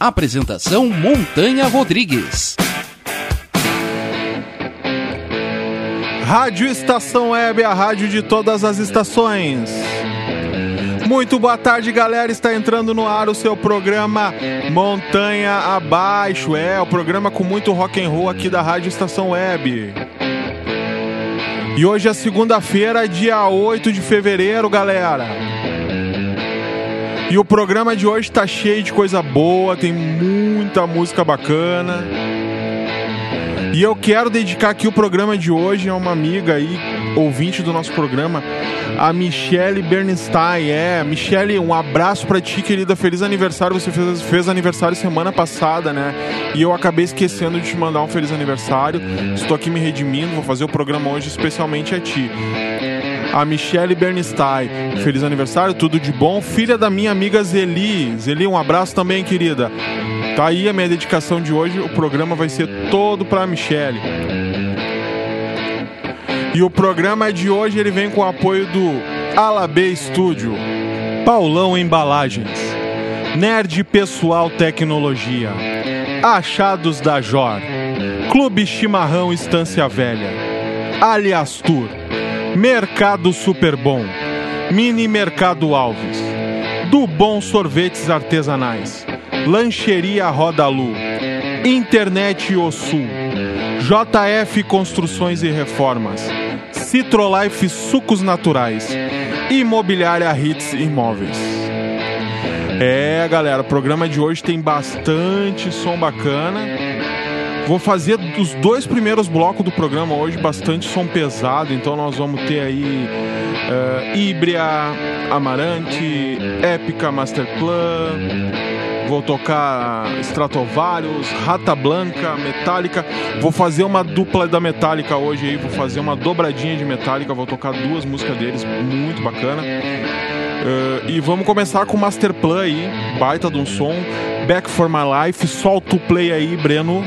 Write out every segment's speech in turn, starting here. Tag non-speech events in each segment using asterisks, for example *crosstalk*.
Apresentação Montanha Rodrigues. Rádio Estação Web, a rádio de todas as estações. Muito boa tarde, galera. Está entrando no ar o seu programa Montanha Abaixo. É, o programa com muito rock and roll aqui da Rádio Estação Web. E hoje é segunda-feira, dia 8 de fevereiro, galera. E o programa de hoje tá cheio de coisa boa, tem muita música bacana. E eu quero dedicar aqui o programa de hoje a uma amiga aí, ouvinte do nosso programa, a Michelle Bernstein. É, Michelle, um abraço pra ti, querida. Feliz aniversário. Você fez, fez aniversário semana passada, né? E eu acabei esquecendo de te mandar um feliz aniversário. Estou aqui me redimindo, vou fazer o programa hoje especialmente a ti a Michelle Bernstein. Feliz aniversário, tudo de bom. Filha da minha amiga Zeli. Zeli, um abraço também, querida. Tá aí a minha dedicação de hoje. O programa vai ser todo pra Michelle. E o programa de hoje ele vem com o apoio do Alabê Studio, Paulão Embalagens, Nerd Pessoal Tecnologia, Achados da Jor, Clube Chimarrão Estância Velha, Alias Tour. Mercado Super Bom, Mini Mercado Alves, do Bom Sorvetes Artesanais, Lancheria Roda Lu, Internet O Sul, JF Construções e Reformas, Citrolife Sucos Naturais, Imobiliária Hits Imóveis. É, galera, o programa de hoje tem bastante som bacana. Vou fazer os dois primeiros blocos do programa hoje bastante som pesado, então nós vamos ter aí uh, Ibria, Amarante, Épica Masterplan. Vou tocar Stratovarius, Rata Blanca, Metallica. Vou fazer uma dupla da Metallica hoje aí, vou fazer uma dobradinha de Metallica, vou tocar duas músicas deles, muito bacana. Uh, e vamos começar com Masterplan aí, baita de um som. Back for My Life, solta o play aí, Breno.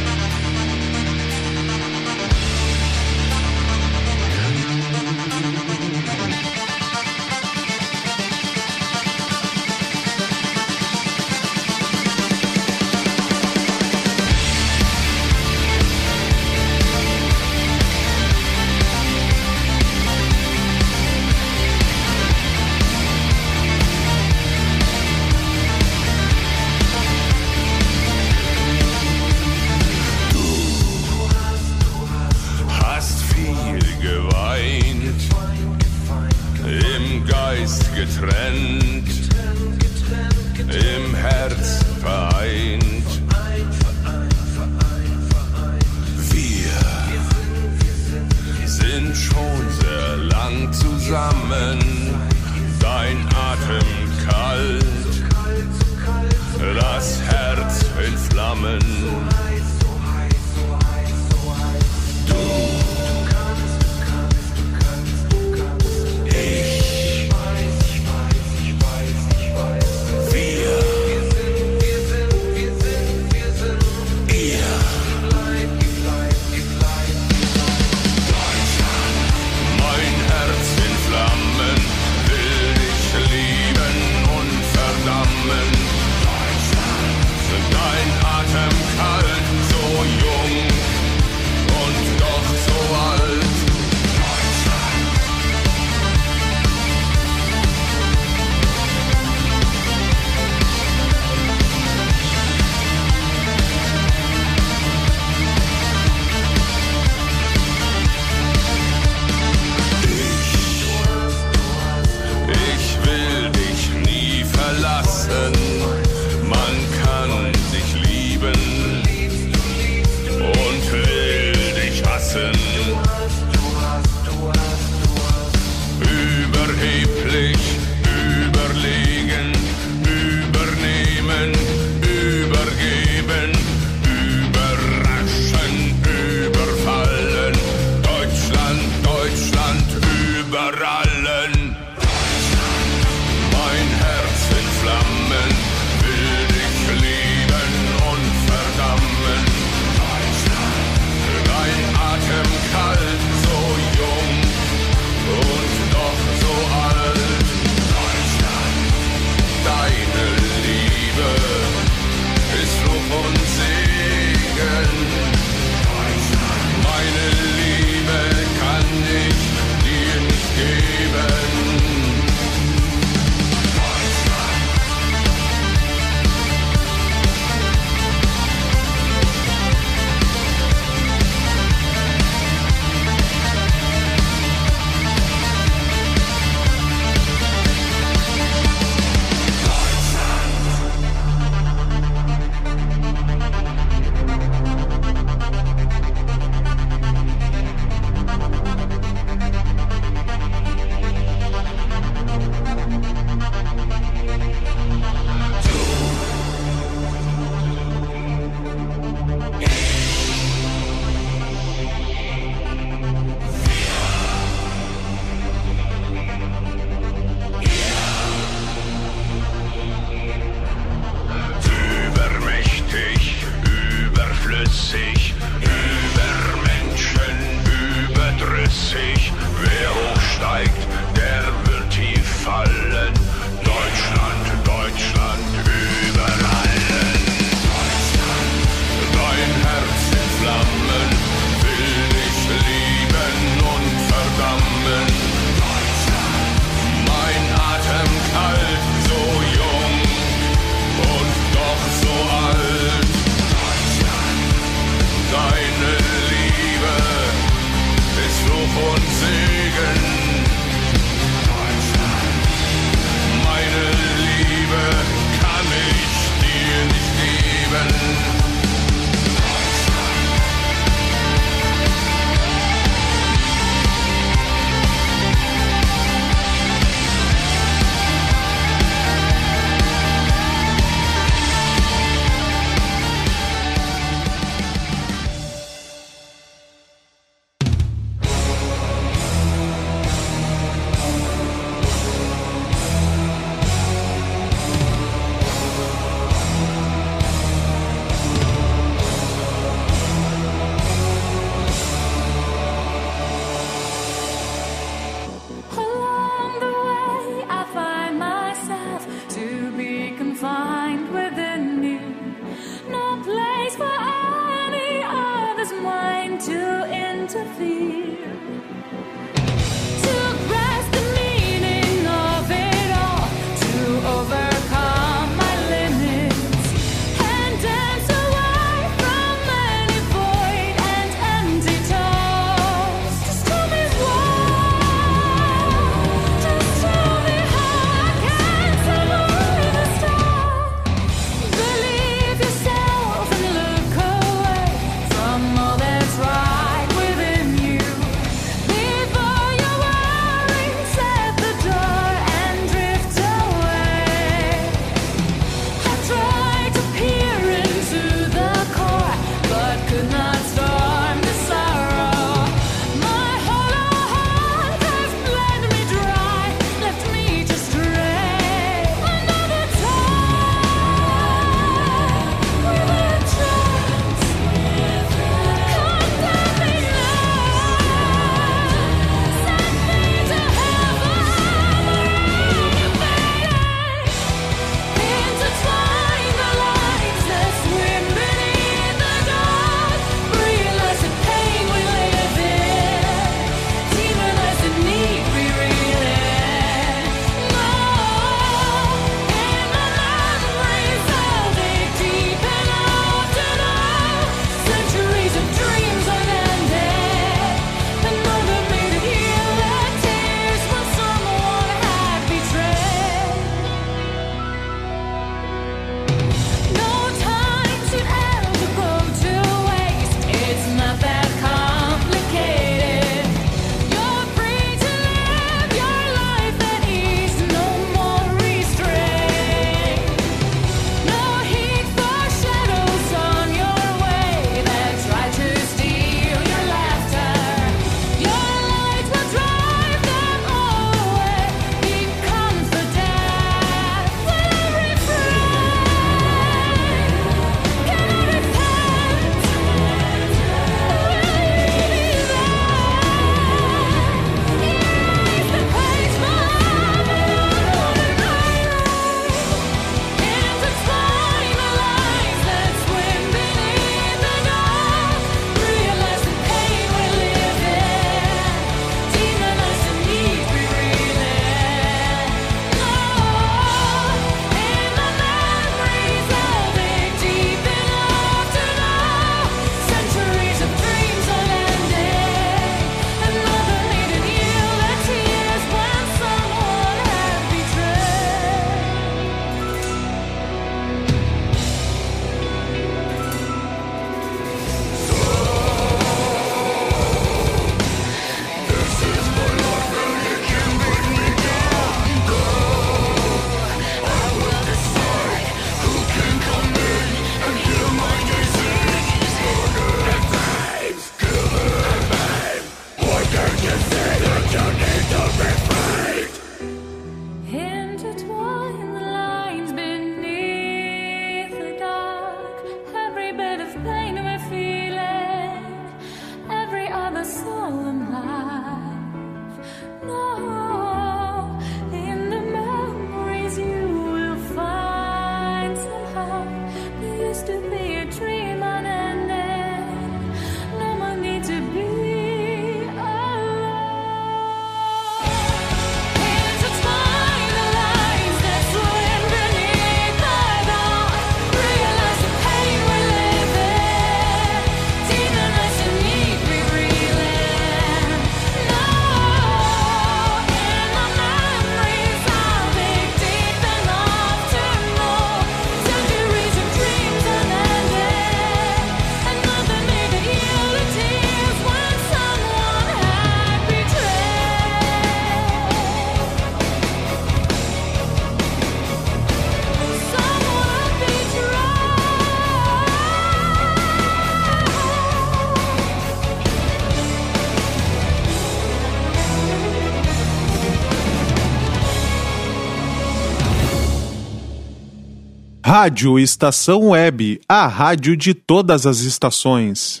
Rádio Estação Web, a rádio de todas as estações.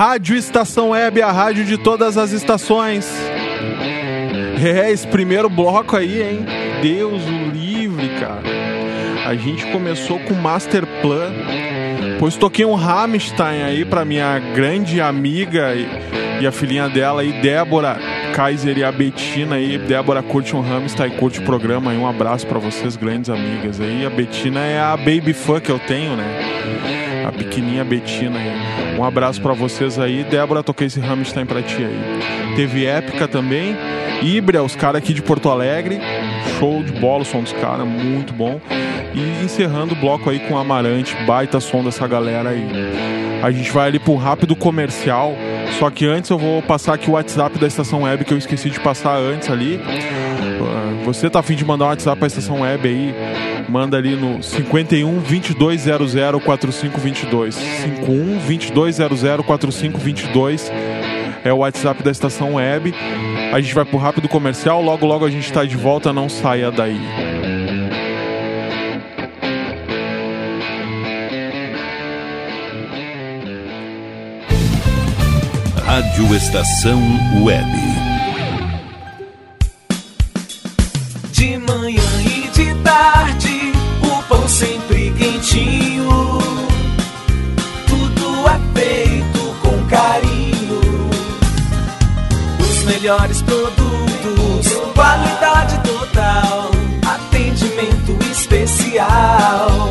Rádio Estação Web, a rádio de todas as estações. É, esse primeiro bloco aí, hein? Deus o livre, cara. A gente começou com Master Plan. Pois toquei um Rammstein aí pra minha grande amiga e, e a filhinha dela aí, Débora Kaiser e a Betina aí. Débora curte um Rammstein, curte o programa aí. Um abraço pra vocês, grandes amigas aí. A Betina é a baby fã que eu tenho, né? A pequenininha Betina aí. Um abraço pra vocês aí. Débora, toquei esse Rammstein pra ti aí. Teve Épica também. Ibra, os caras aqui de Porto Alegre. Show de bola o som dos caras, muito bom. E encerrando o bloco aí com Amarante, baita som dessa galera aí. A gente vai ali para rápido comercial. Só que antes eu vou passar aqui o WhatsApp da estação web que eu esqueci de passar antes ali. Uh, Você tá afim de mandar um WhatsApp para a estação web aí? Manda ali no 51 2200 4522. 51 2200 4522 é o WhatsApp da estação web. A gente vai pro rápido comercial, logo logo a gente tá de volta, não saia daí. Rádio Estação Web. Quentinho. Tudo é feito com carinho. Os melhores produtos, qualidade total, atendimento especial.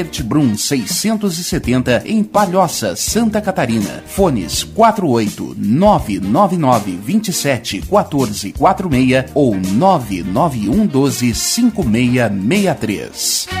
Gueder Brum 670 em Palhoça, Santa Catarina. Fones 48 999 27 14 46 ou 991 12 5663.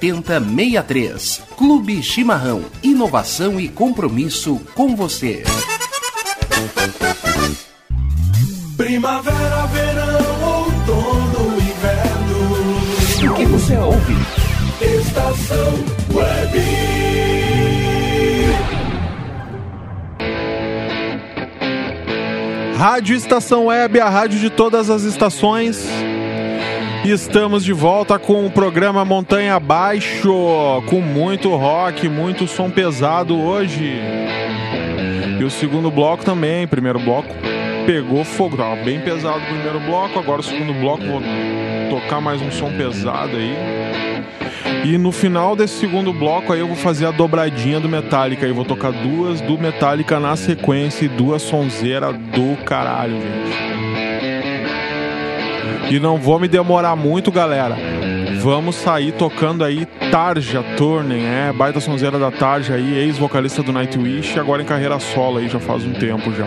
7063. Clube Chimarrão. Inovação e compromisso com você. Primavera, verão, outono, inverno. O que você ouve? Estação Web. Rádio Estação Web, a rádio de todas as estações. Estamos de volta com o programa Montanha Abaixo, com muito rock, muito som pesado hoje. E o segundo bloco também, primeiro bloco pegou fogo, tava bem pesado o primeiro bloco, agora o segundo bloco vou tocar mais um som pesado aí. E no final desse segundo bloco aí eu vou fazer a dobradinha do Metallica. Eu vou tocar duas do Metallica na sequência e duas sonzeiras do caralho, gente. E não vou me demorar muito, galera. Vamos sair tocando aí Tarja Turner, é, baita sonzeira da Tarja aí, ex-vocalista do Nightwish, agora em carreira solo aí já faz um tempo já.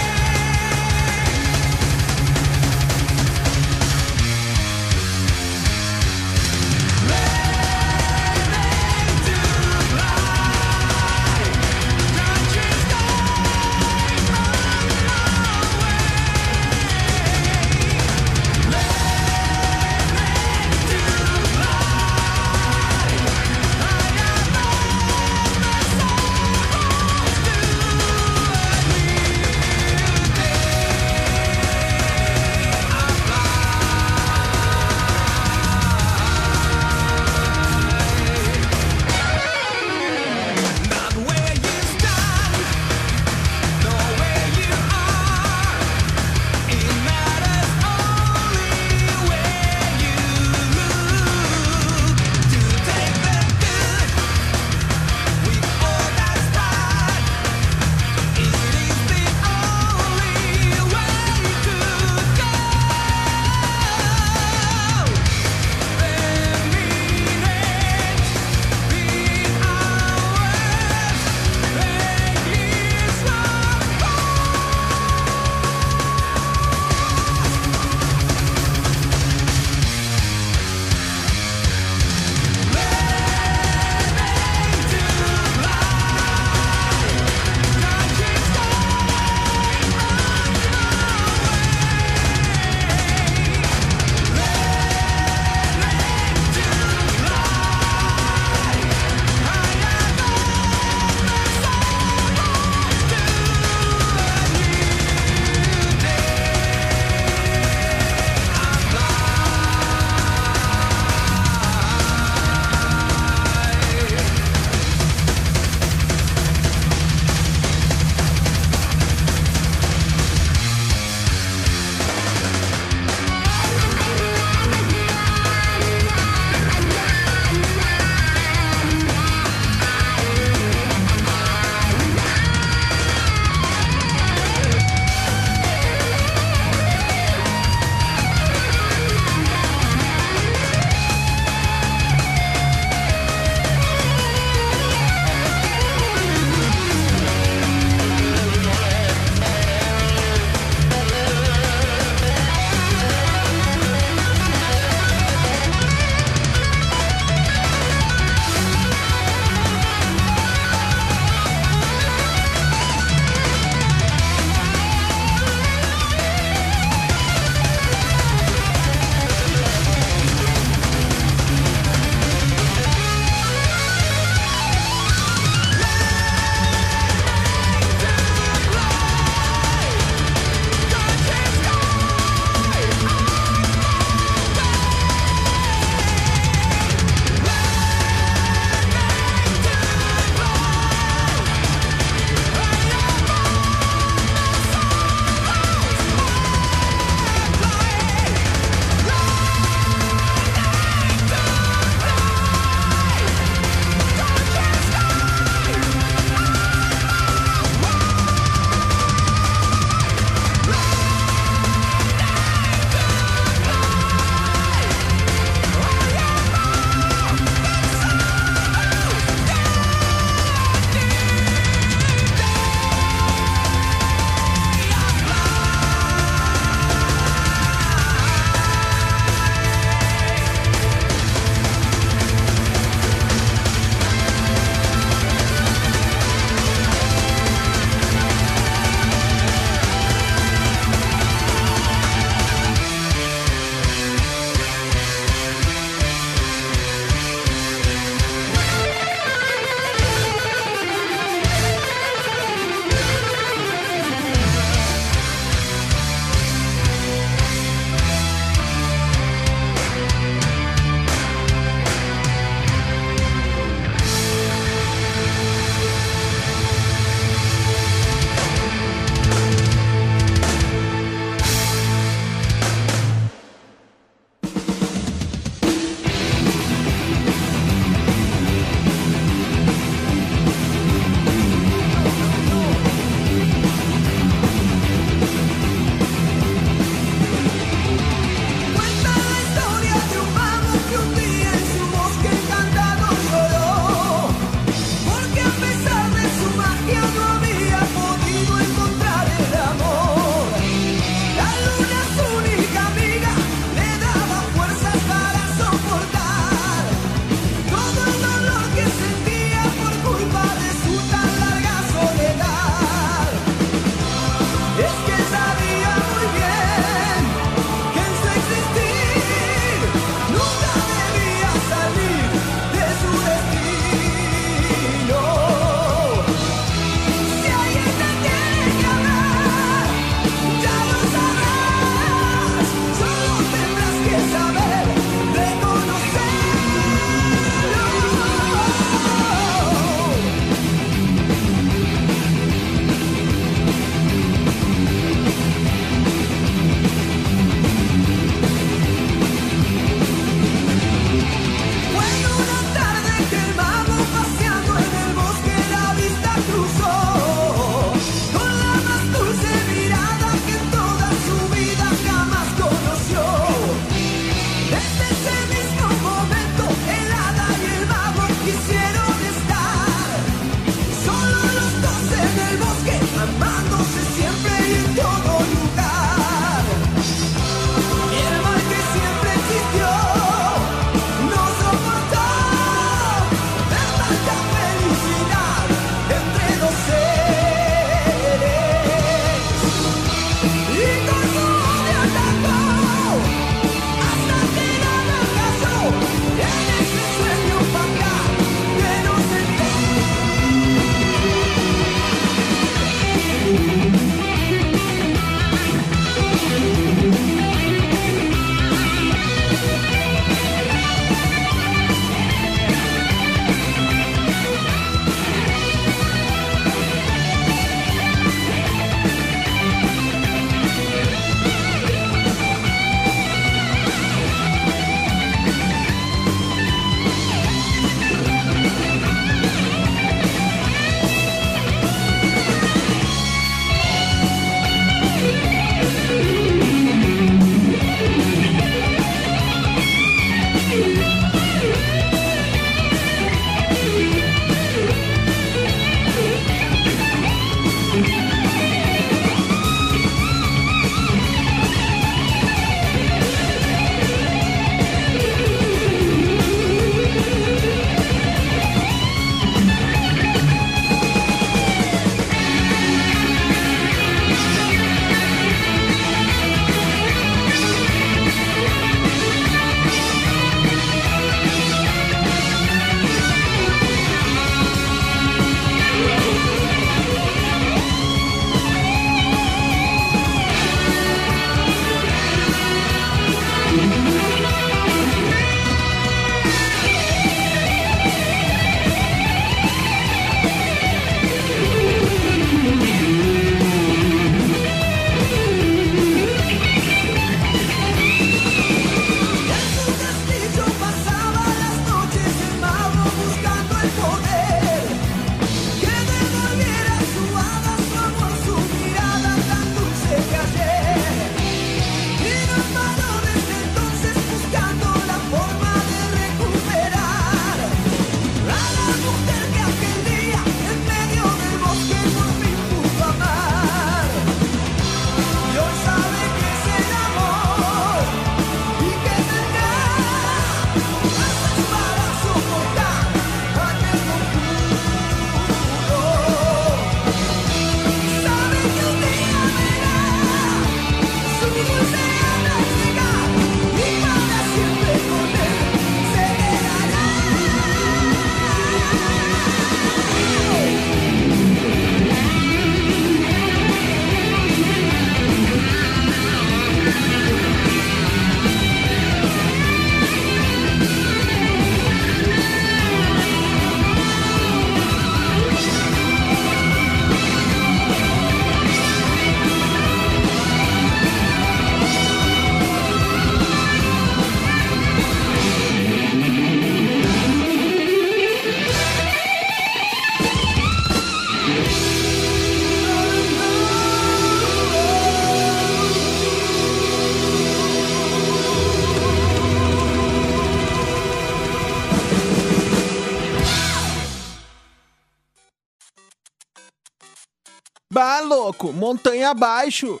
Louco, montanha abaixo.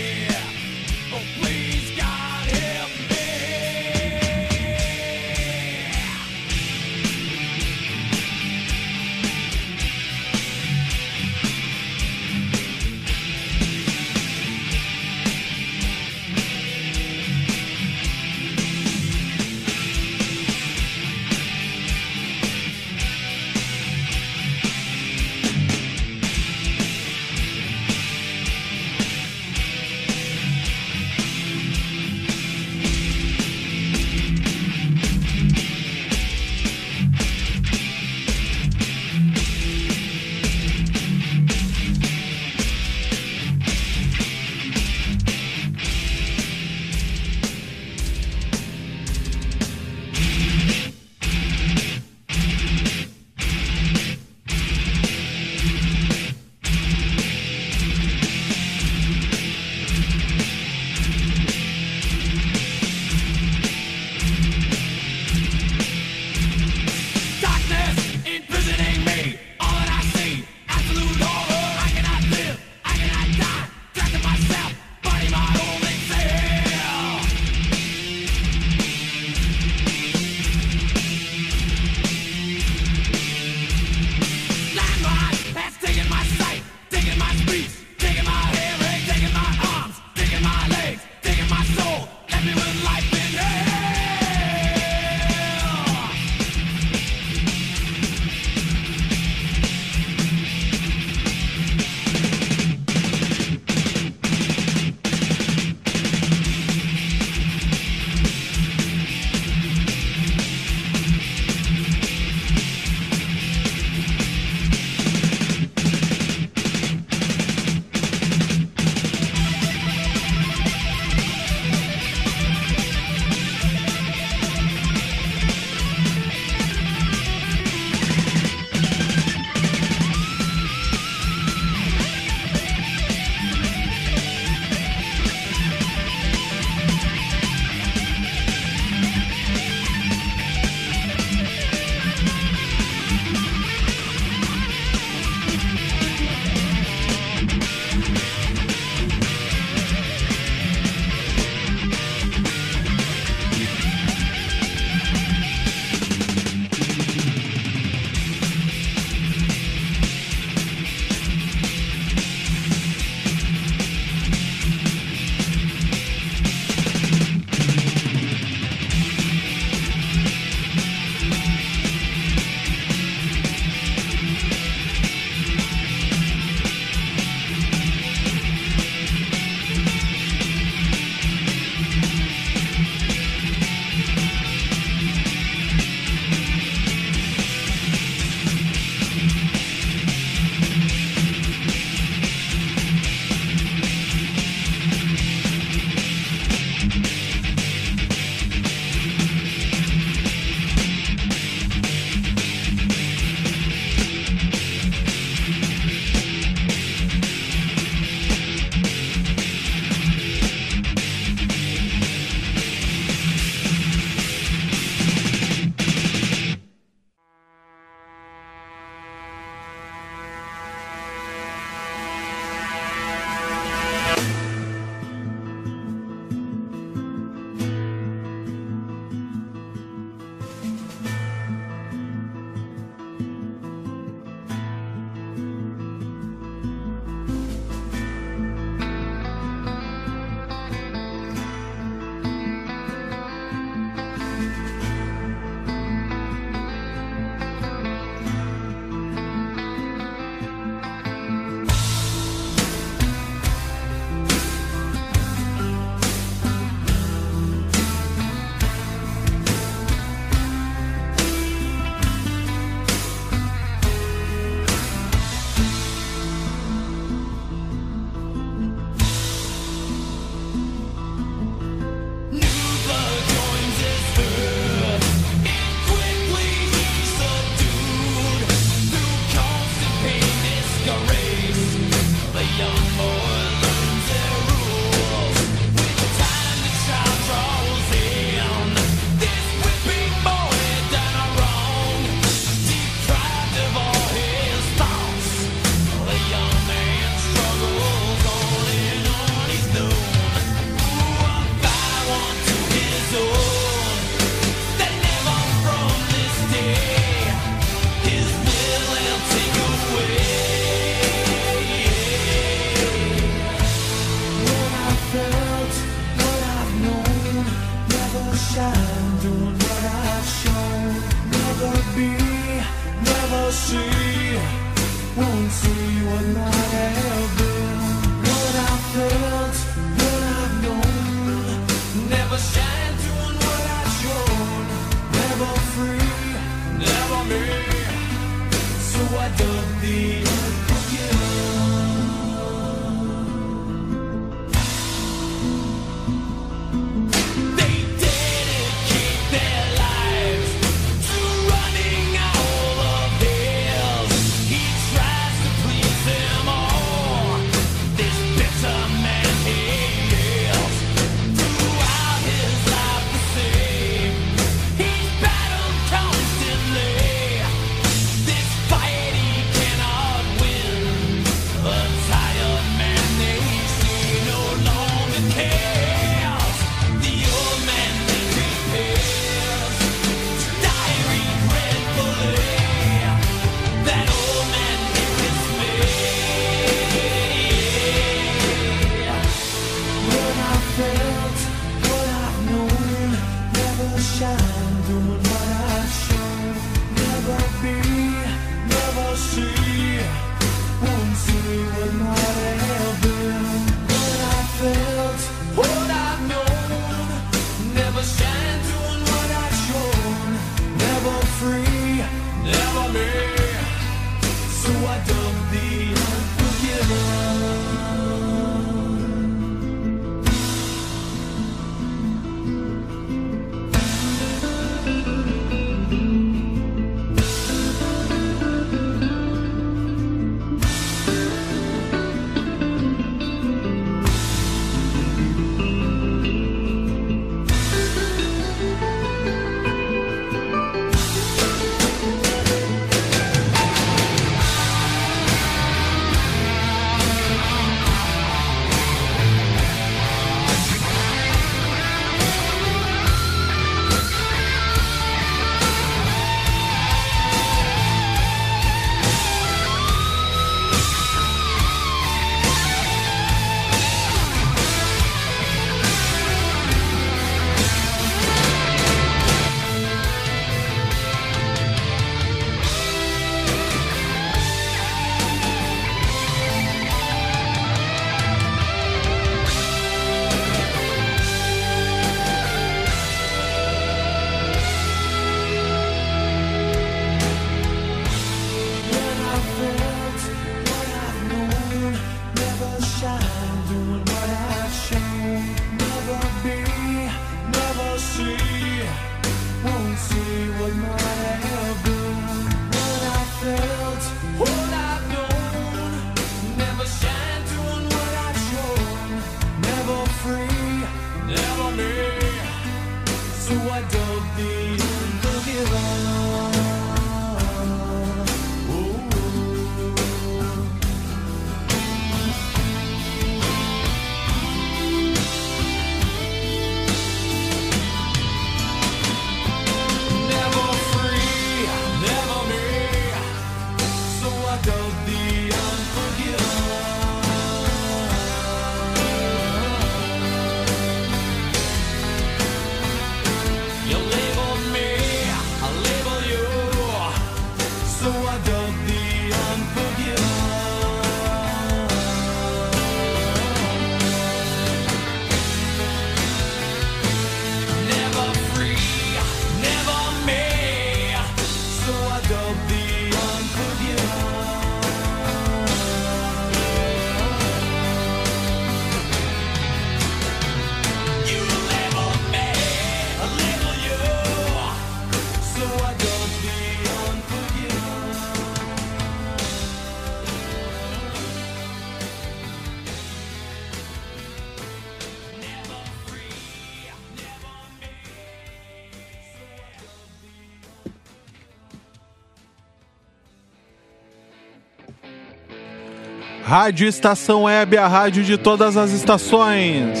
Rádio Estação Web, a rádio de todas as estações.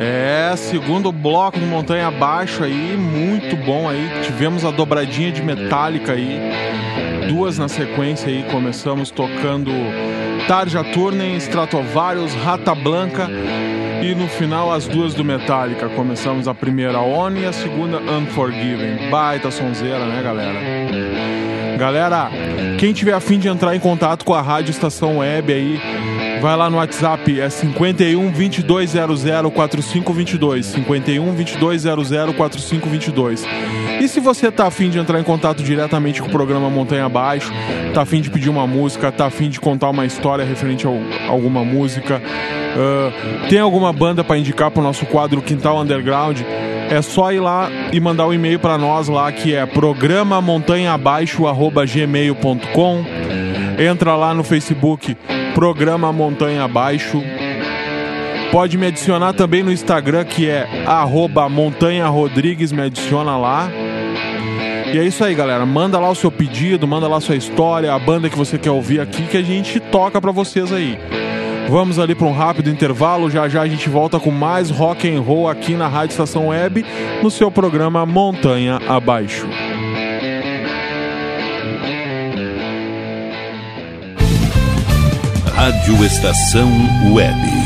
É, segundo bloco do Montanha Abaixo aí, muito bom aí. Tivemos a dobradinha de Metallica aí, duas na sequência aí. Começamos tocando Tarja Turnen, Stratovarius, Rata Blanca e no final as duas do Metallica. Começamos a primeira ONI e a segunda Unforgiven. Baita sonzeira, né, galera? Galera, quem tiver afim de entrar em contato com a Rádio Estação Web aí, vai lá no WhatsApp, é 51 2200 4522. 51 2200 4522. E se você tá afim de entrar em contato diretamente com o programa Montanha Abaixo, tá afim de pedir uma música, tá afim de contar uma história referente a alguma música, uh, tem alguma banda para indicar pro nosso quadro Quintal Underground? É só ir lá e mandar um e-mail para nós lá que é programa montanhaabaixo@gmail.com. Entra lá no Facebook Programa Montanha Abaixo. Pode me adicionar também no Instagram que é arroba Montanha Rodrigues, me adiciona lá. E é isso aí, galera. Manda lá o seu pedido, manda lá a sua história, a banda que você quer ouvir aqui que a gente toca pra vocês aí. Vamos ali para um rápido intervalo, já já a gente volta com mais rock and roll aqui na Rádio Estação Web, no seu programa Montanha Abaixo. Rádio Estação Web.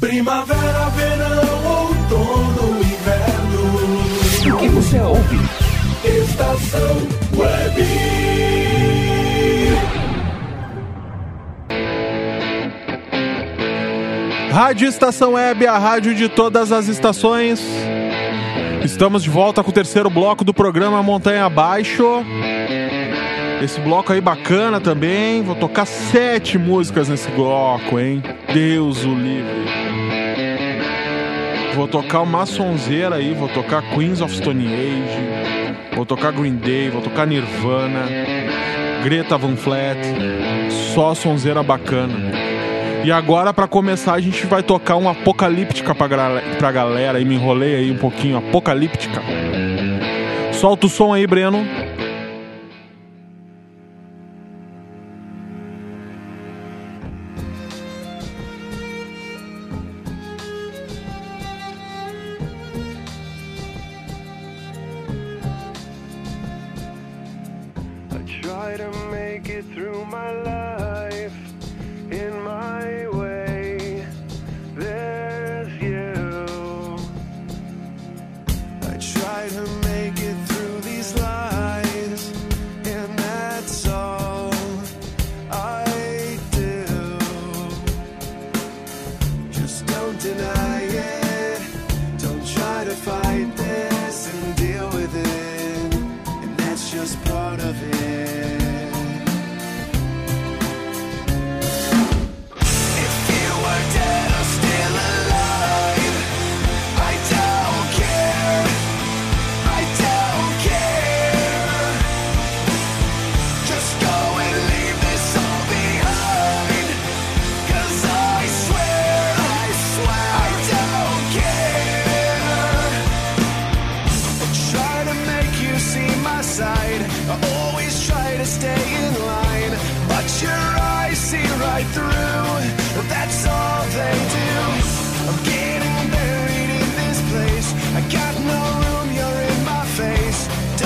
Primavera, verão, outono, inverno. O que você ouve? Estação Web. Rádio Estação Web, a rádio de todas as estações. Estamos de volta com o terceiro bloco do programa Montanha Abaixo. Esse bloco aí bacana também. Vou tocar sete músicas nesse bloco, hein? Deus o livre. Vou tocar uma sonzeira aí, vou tocar Queens of Stone Age, vou tocar Green Day, vou tocar Nirvana, Greta Van Fleet, só sonzeira bacana. E agora, pra começar, a gente vai tocar um Apocalíptica pra, pra galera. E me enrolei aí um pouquinho. Apocalíptica. Solta o som aí, Breno.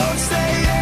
Don't say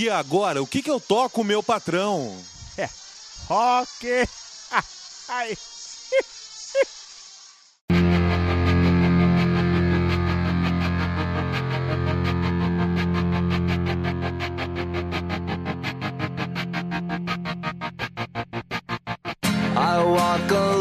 E agora, o que, que eu toco, meu patrão? É, rock! *laughs* Ai! I walk alone.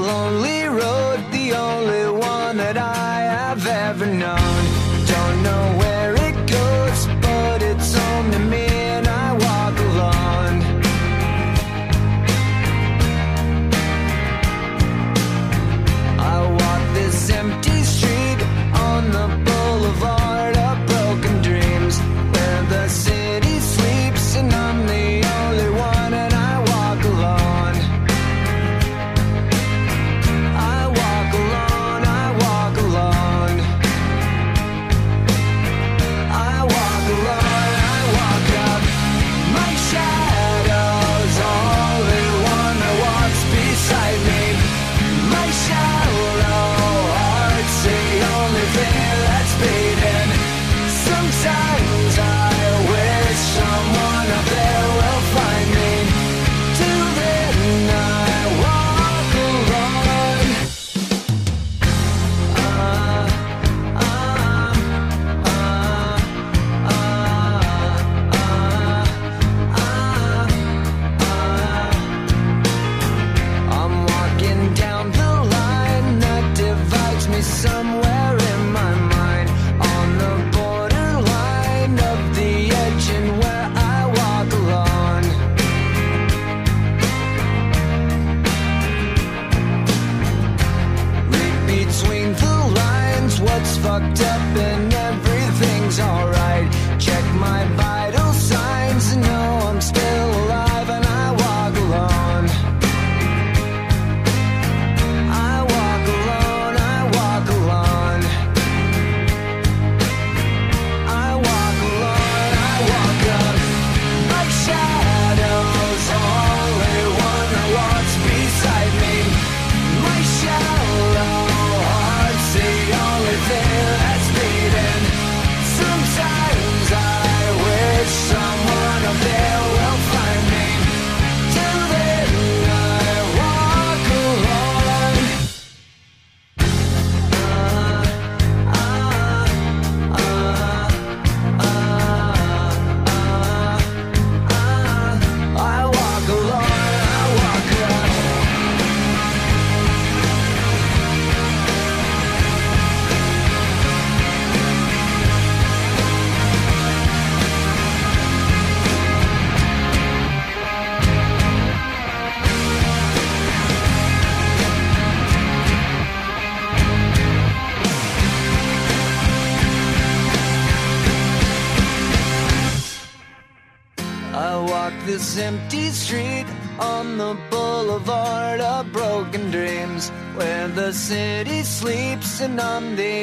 Sleeps and I'm the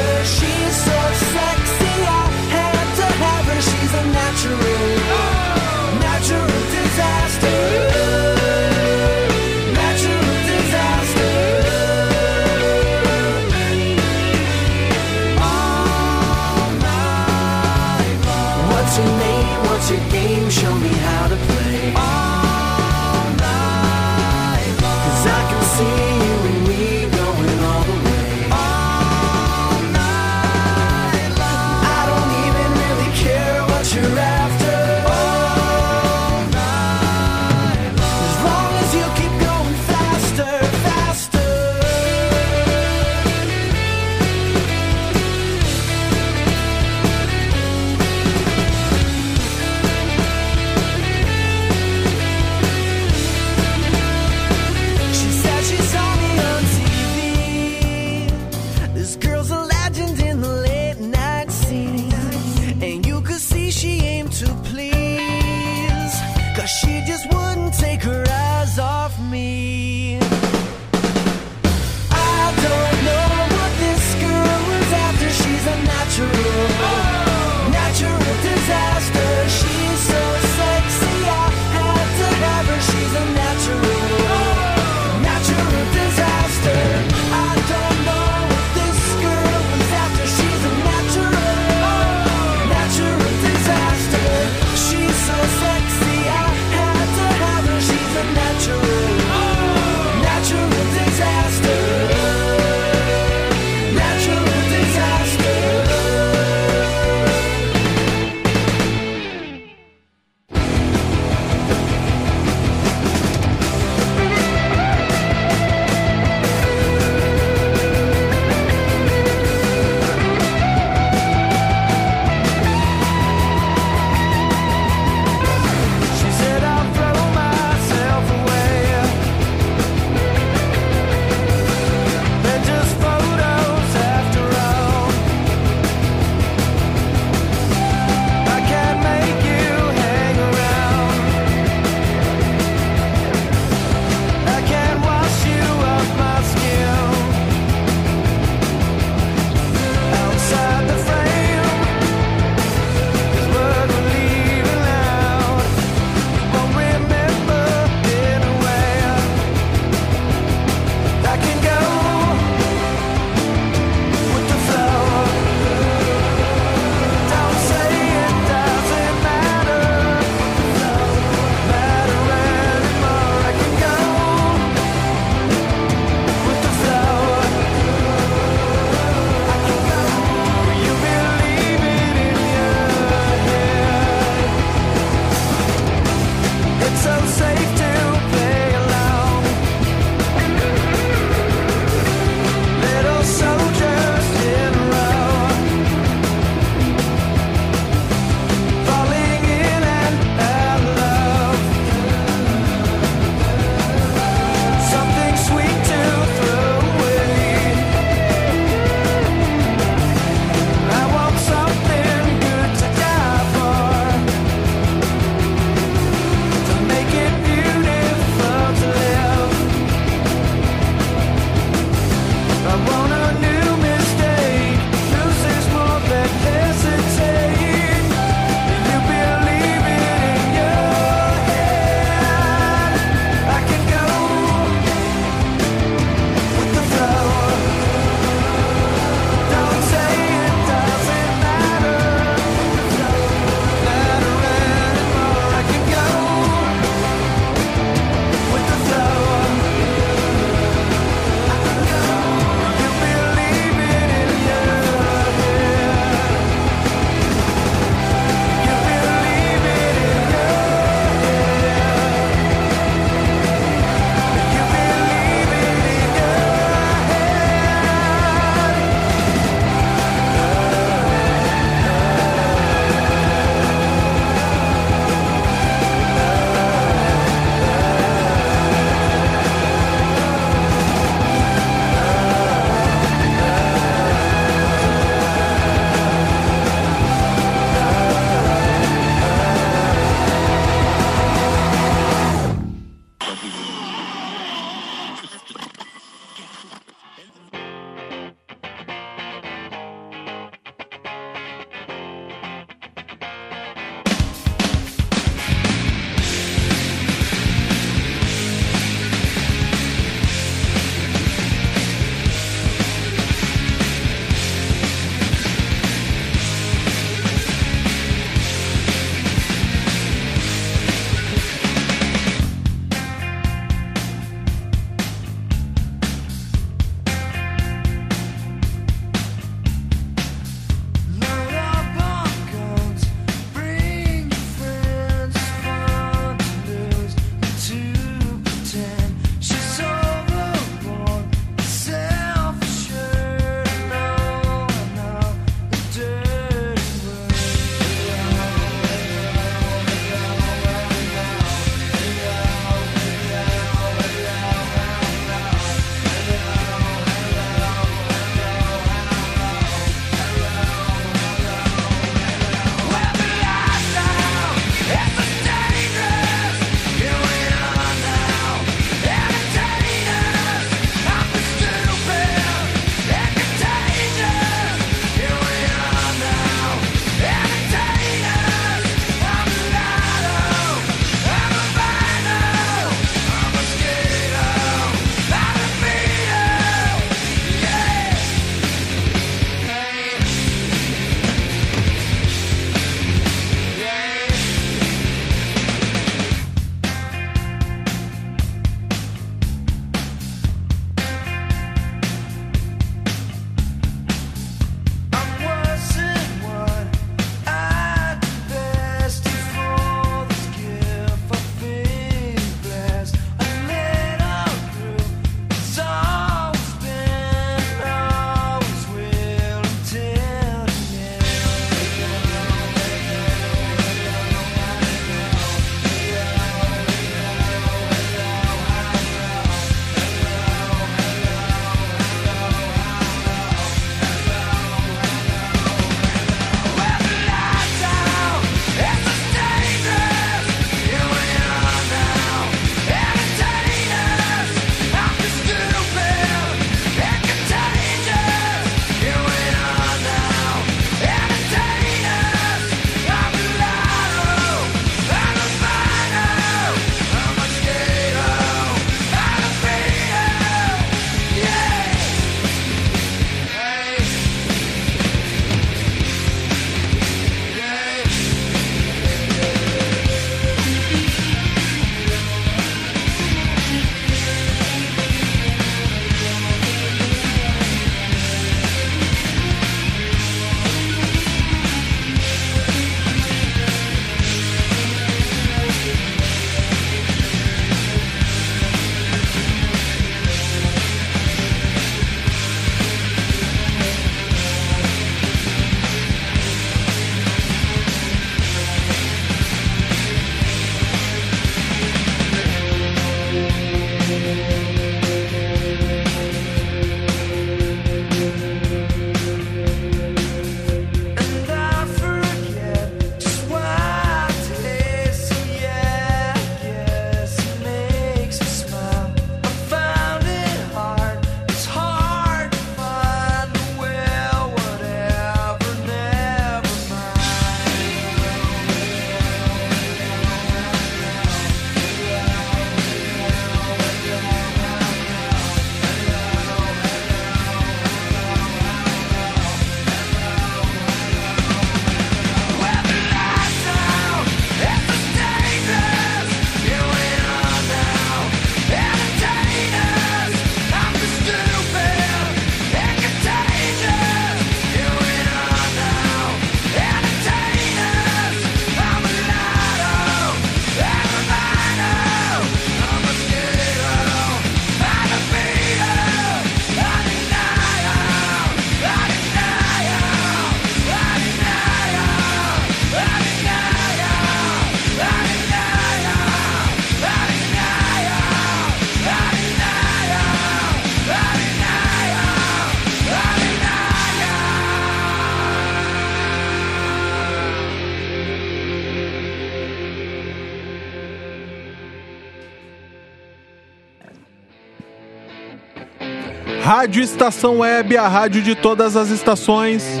Rádio Estação Web, a rádio de todas as estações.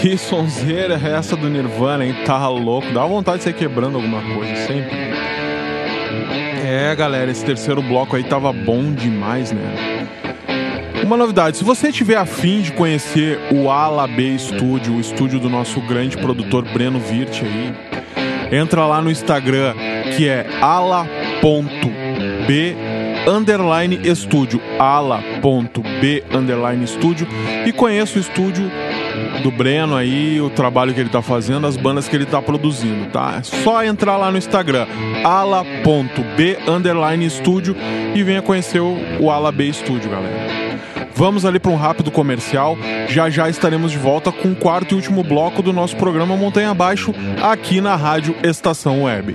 Que sonzeira é essa do Nirvana, hein? Tá louco. Dá vontade de sair quebrando alguma coisa, sempre. É, galera, esse terceiro bloco aí tava bom demais, né? Uma novidade, se você tiver afim de conhecer o Ala B Studio, o estúdio do nosso grande produtor Breno Virt aí, entra lá no Instagram, que é ala.b underline estúdio, ala.b underline estúdio e conheça o estúdio do Breno aí, o trabalho que ele tá fazendo, as bandas que ele tá produzindo, tá? É só entrar lá no Instagram, ala.b underline estúdio e venha conhecer o, o Ala B Estúdio, galera. Vamos ali para um rápido comercial. Já já estaremos de volta com o quarto e último bloco do nosso programa Montanha Abaixo, aqui na Rádio Estação Web.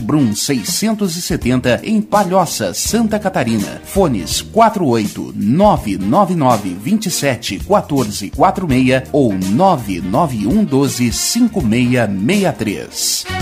Brum 670 em Palhoça, Santa Catarina. Fones 48 999 27 14 46 ou 991 12 5663.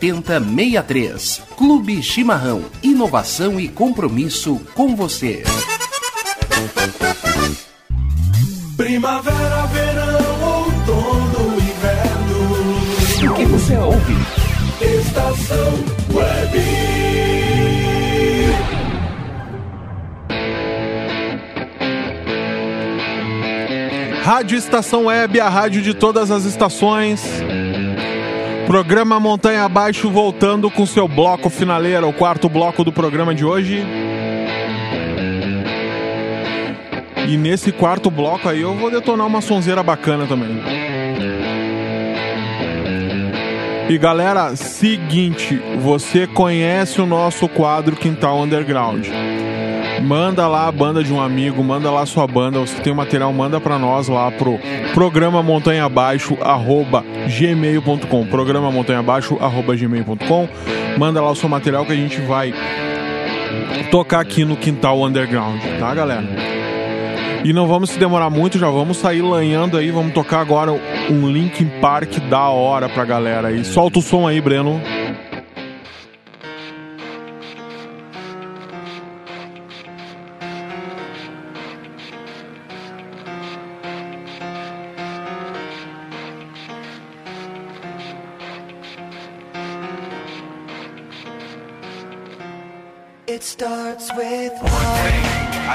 7063. Clube Chimarrão. Inovação e compromisso com você. Primavera, verão, outono, inverno. O que você ouve? Estação Web. Rádio Estação Web, a rádio de todas as estações. Programa Montanha Abaixo voltando com seu bloco finaleiro, o quarto bloco do programa de hoje. E nesse quarto bloco aí eu vou detonar uma sonzeira bacana também. E galera, seguinte, você conhece o nosso quadro Quintal Underground. Manda lá a banda de um amigo, manda lá sua banda, você tem material, manda pra nós lá pro programa montanha abaixo arroba gmail.com programa montanha abaixo arroba gmail.com manda lá o seu material que a gente vai tocar aqui no Quintal Underground, tá, galera? E não vamos se demorar muito, já vamos sair lanhando aí, vamos tocar agora um Linkin Park da hora pra galera aí. Solta o som aí, Breno.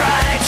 try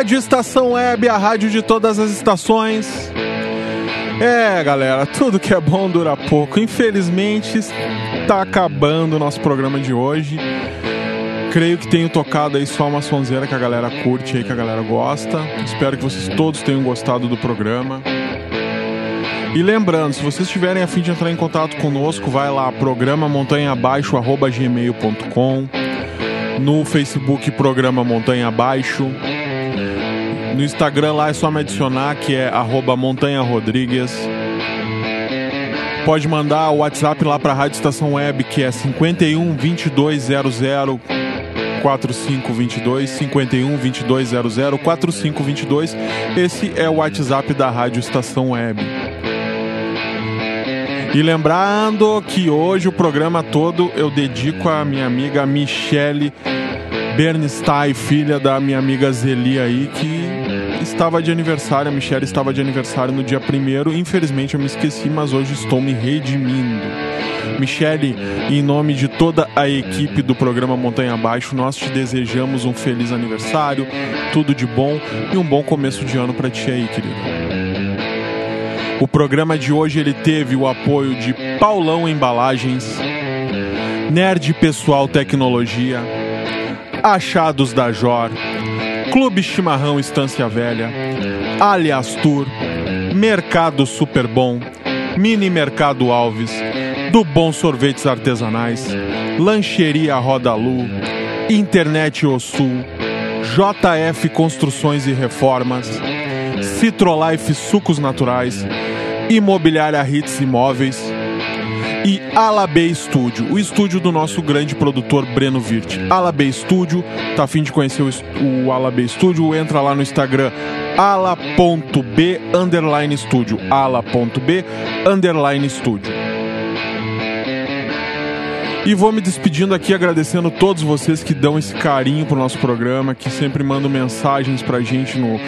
Rádio Estação Web, a rádio de todas as estações. É, galera, tudo que é bom dura pouco. Infelizmente, está acabando o nosso programa de hoje. Creio que tenho tocado aí só uma sonzeira que a galera curte aí, que a galera gosta. Espero que vocês todos tenham gostado do programa. E lembrando, se vocês tiverem a fim de entrar em contato conosco, vai lá, programa montanhaabaixo@gmail.com, no Facebook programa Montanha Abaixo, no Instagram lá é só me adicionar que é arroba Montanha Rodrigues. Pode mandar o WhatsApp lá para a Rádio Estação Web que é 51 2200 4522 51 2200 4522. Esse é o WhatsApp da Rádio Estação Web. E lembrando que hoje o programa todo eu dedico à minha amiga Michele Bernstein, filha da minha amiga Zeli aí, que estava de aniversário. A Michelle estava de aniversário no dia 1 Infelizmente eu me esqueci, mas hoje estou me redimindo. Michele, em nome de toda a equipe do programa Montanha Abaixo, nós te desejamos um feliz aniversário, tudo de bom e um bom começo de ano para ti aí, querida. O programa de hoje ele teve o apoio de Paulão Embalagens, Nerd Pessoal Tecnologia, Achados da Jor, Clube Chimarrão Estância Velha, Alias Tour, Mercado Super Bom, Mini Mercado Alves, do Bom Sorvetes Artesanais, Lancheria Roda Lu, Internet O Sul, JF Construções e Reformas, Citrolife Sucos Naturais, Imobiliária Hits Imóveis e Alabê Studio, o estúdio do nosso grande produtor Breno Virt. Alabê Studio, tá afim de conhecer o, o Alabê Studio? Entra lá no Instagram ala.b underline studio, ala.b underline studio. E vou me despedindo aqui agradecendo todos vocês que dão esse carinho pro nosso programa, que sempre mandam mensagens pra gente no,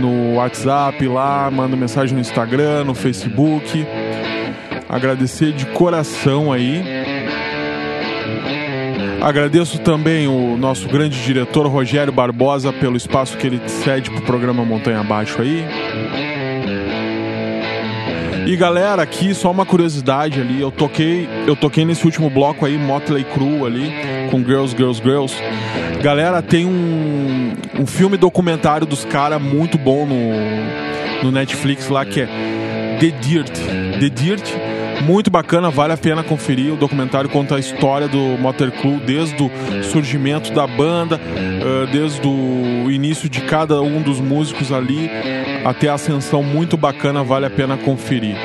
no WhatsApp lá, mandam mensagem no Instagram, no Facebook. Agradecer de coração aí. Agradeço também o nosso grande diretor Rogério Barbosa pelo espaço que ele cede pro programa Montanha Abaixo aí. E galera, aqui só uma curiosidade ali, eu toquei, eu toquei nesse último bloco aí, Motley Crue ali, com Girls, Girls, Girls. Galera, tem um, um filme documentário dos caras muito bom no, no Netflix lá que é The Dirt. The Dirt, muito bacana, vale a pena conferir. O documentário conta a história do Motley Crue desde o surgimento da banda, eh, desde o início de cada um dos músicos ali até a ascensão muito bacana, vale a pena conferir.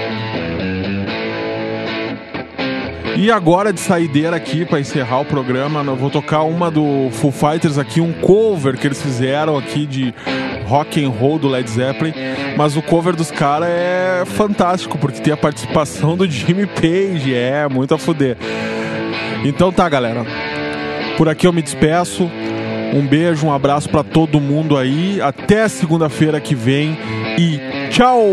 E agora de saideira aqui para encerrar o programa, eu vou tocar uma do Foo Fighters aqui, um cover que eles fizeram aqui de rock and roll do Led Zeppelin, mas o cover dos caras é fantástico porque tem a participação do Jimmy Page, é muito a fuder. Então tá, galera. Por aqui eu me despeço. Um beijo, um abraço para todo mundo aí. Até segunda-feira que vem e tchau!